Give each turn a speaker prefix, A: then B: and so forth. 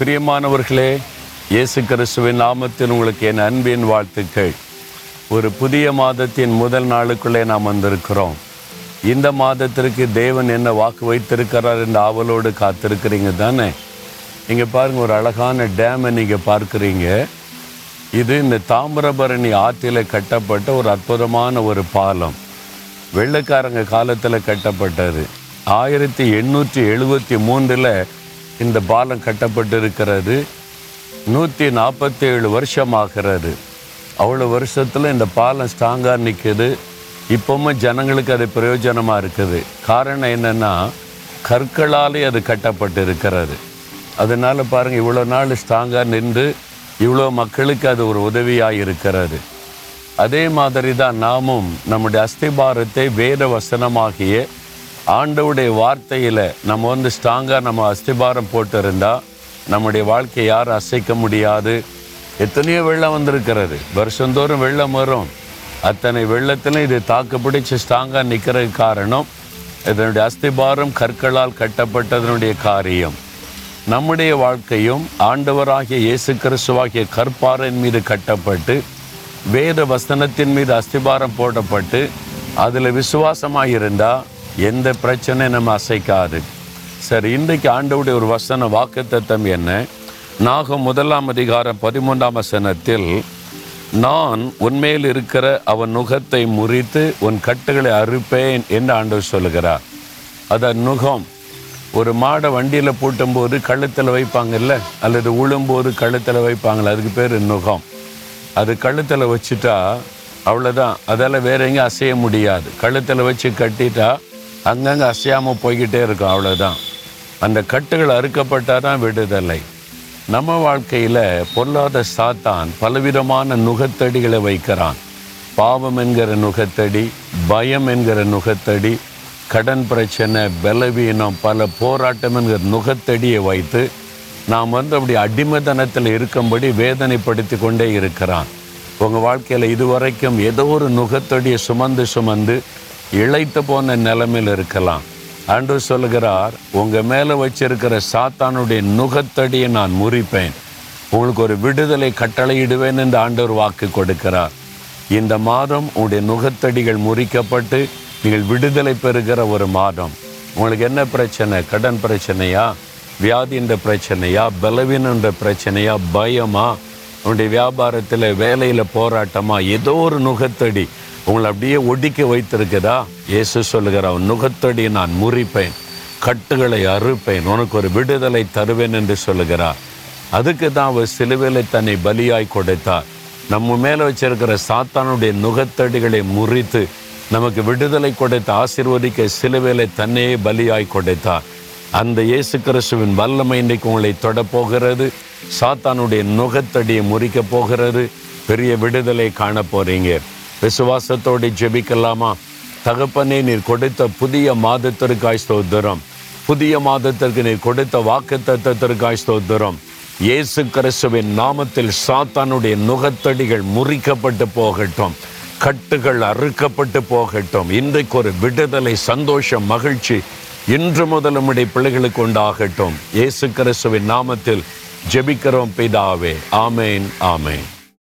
A: பிரியமானவர்களே இயேசு கிறிஸ்துவின் நாமத்தில் உங்களுக்கு என் அன்பின் வாழ்த்துக்கள். ஒரு புதிய மாதத்தின் முதல் நாளுக்குள்ளே நாம் வந்திருக்கிறோம். இந்த மாதத்திற்கு தேவன் என்ன வாக்கு வைத்திருக்கிறார் என்ற ஆவலோடு காத்திருக்கிறீங்க தானே? இங்கே பாருங்கள் ஒரு அழகான டேமை நீங்கள் பார்க்குறீங்க. இது இந்த தாமிரபரணி ஆற்றில் கட்டப்பட்ட ஒரு அற்புதமான ஒரு பாலம். வெள்ளைக்காரங்க காலத்தில் கட்டப்பட்டது. ஆயிரத்தி எண்ணூற்றி எழுபத்தி மூன்றில் இந்த பாலம் கட்டப்பட்டிருக்கிறது. நூற்றி நாற்பத்தேழு வருஷம் ஆகிறது அவ்வளோ வருஷத்தில் இந்த பாலம் ஸ்ட்ராங்காக நிற்குது இப்போவும் ஜனங்களுக்கு அது பிரயோஜனமாக இருக்குது. காரணம் என்னென்னா கற்களாலே அது கட்டப்பட்டு இருக்கிறது அதனால் பாருங்கள் இவ்வளோ நாள் ஸ்ட்ராங்காக நின்று இவ்வளோ மக்களுக்கு அது ஒரு உதவியாக இருக்கிறது அதே மாதிரி தான் நாமும் நம்முடைய அஸ்திபாரத்தை வேத வசனமாகிய ஆண்டவுடைய வார்த்தையில் நம்ம வந்து ஸ்ட்ராங்காக நம்ம அஸ்திபாரம் போட்டிருந்தா நம்முடைய வாழ்க்கையை யாரும் அசைக்க முடியாது? எத்தனையோ வெள்ளம் வந்திருக்கிறது. வருஷந்தோறும் வெள்ளம் வரும். அத்தனை வெள்ளத்திலும் இது தாக்கு பிடிச்சி ஸ்ட்ராங்காக நிற்கிறதுக்கு காரணம் இதனுடைய அஸ்திபாரம் கற்களால் கட்டப்பட்டதனுடைய காரியம். நம்முடைய வாழ்க்கையும் ஆண்டவராகிய இயேசு கிறிஸ்துவாகிய கற்பாறையின் மீது கட்டப்பட்டு வேத வசனத்தின் மீது அஸ்திபாரம் போடப்பட்டு அதில் விசுவாசமாக இருந்தால் எந்த பிரச்சனையும் நம்ம அசைக்காது. சரி இன்றைக்கு ஆண்டவுடைய ஒரு வசன வாக்குத்தத்தம் என்ன? நாகம் முதலாம் அதிகாரம் பதிமூன்றாம் வசனத்தில் நான் உண்மையில் இருக்கிற அவன் நுகத்தை முறித்து உன் கட்டுகளை அறுப்பேன் என்று ஆண்டவர் சொல்கிறார் அதான் நுகம். ஒரு மாடை வண்டியில் பூட்டும்போது கழுத்தில் வைப்பாங்கல்ல? அல்லது உழும்போது கழுத்தில் வைப்பாங்கல்ல? அதுக்கு பேர் நுகம். அது கழுத்தில் வச்சுட்டா அவ்வளோதான் அதால் வேற எங்கேயும் அசைய முடியாது. கழுத்தில் வச்சு கட்டிட்டா அங்கங்கே அசையாமல் போய்கிட்டே இருக்கும் அவ்வளோதான் அந்த கட்டுகள் அறுக்கப்பட்டால் தான் விடுதலை. நம்ம வாழ்க்கையில் பொல்லாத சாத்தான் பலவிதமான நுகத்தடிகளை வைக்கிறான். பாவம் என்கிற நுகத்தடி பயம் என்கிற நுகத்தடி கடன் பிரச்சனை பலவீனம் பல போராட்டம் என்கிற நுகத்தடியை வைத்து நாம் வந்து அப்படி அடிமைத்தனத்தில் இருக்கும்படி வேதனைப்படுத்தி கொண்டே இருக்கிறான். உங்கள் வாழ்க்கையில் இதுவரைக்கும் ஏதோ ஒரு நுகத்தடியை சுமந்து சுமந்து இழைத்து போன நிலைமையில் இருக்கலாம். அன்று சொல்லுகிறார் உங்கள் மேலே வச்சிருக்கிற சாத்தானுடைய நுகத்தடியை நான் முறிப்பேன். உங்களுக்கு ஒரு விடுதலை கட்டளையிடுவேன் என்று ஆண்டவர் வாக்கு கொடுக்கிறார். இந்த மாதம் உங்களுடைய நுகத்தடிகள் முறிக்கப்பட்டு நீங்கள் விடுதலை பெறுகிற ஒரு மாதம். உங்களுக்கு என்ன பிரச்சனை? கடன் பிரச்சனையா? வியாதின்ற பிரச்சனையா? பலவீனன்ற பிரச்சனையா? பயமா? உன்னுடைய வியாபாரத்தில் வேலையில் போராட்டமா? ஏதோ ஒரு நுகத்தடி. உங்களை அப்படியே ஒடுக்கி வைத்திருக்குதா இயேசு சொல்லுகிறான் நுகத்தடி நான் முறிப்பேன் கட்டுகளை அறுப்பேன் உனக்கு ஒரு விடுதலை தருவேன் என்று சொல்லுகிறார். அதுக்கு தான் அவர் சிலுவையில் தன்னை பலியாய் கொடுத்தார். நம்ம மேலே வச்சிருக்கிற சாத்தானுடைய நுகத்தடிகளை முறித்து நமக்கு விடுதலை கொடுத்த ஆசீர்வதிக்க சிலுவையில் தன்னையே பலியாய் கொடுத்தார். அந்த இயேசு கிறிஸ்துவின் வல்லமை இன்றைக்கு உங்களை தொடப்போகிறது சாத்தானுடைய நுகத்தடியை முறிக்க போகிறது. பெரிய விடுதலை காண போறீங்க. விசுவாசத்தோடு ஜெபிக்கலாமா? தகப்பனே நீர் கொடுத்த புதிய மாதத்திற்காய் ஸ்தோத்திரம். புதிய மாதத்திற்கு நீர் கொடுத்த வாக்கு தத்துவத்திற்காய் ஸ்தோத்திரம். இயேசு கிறிஸ்துவின் நாமத்தில் சாத்தானுடைய நுகத்தடிகள் முறிக்கப்பட்டு போகட்டும். கட்டுகள் அறுக்கப்பட்டு போகட்டும். இன்றைக்கு ஒரு விடுதலை சந்தோஷம் மகிழ்ச்சி இன்று முதல் நம்முடைய பிள்ளைகளுக்கு உண்டாகட்டும். இயேசு கிறிஸ்துவின் நாமத்தில் ஜெபிக்கிறோம் பிதாவே. ஆமேன் ஆமேன்.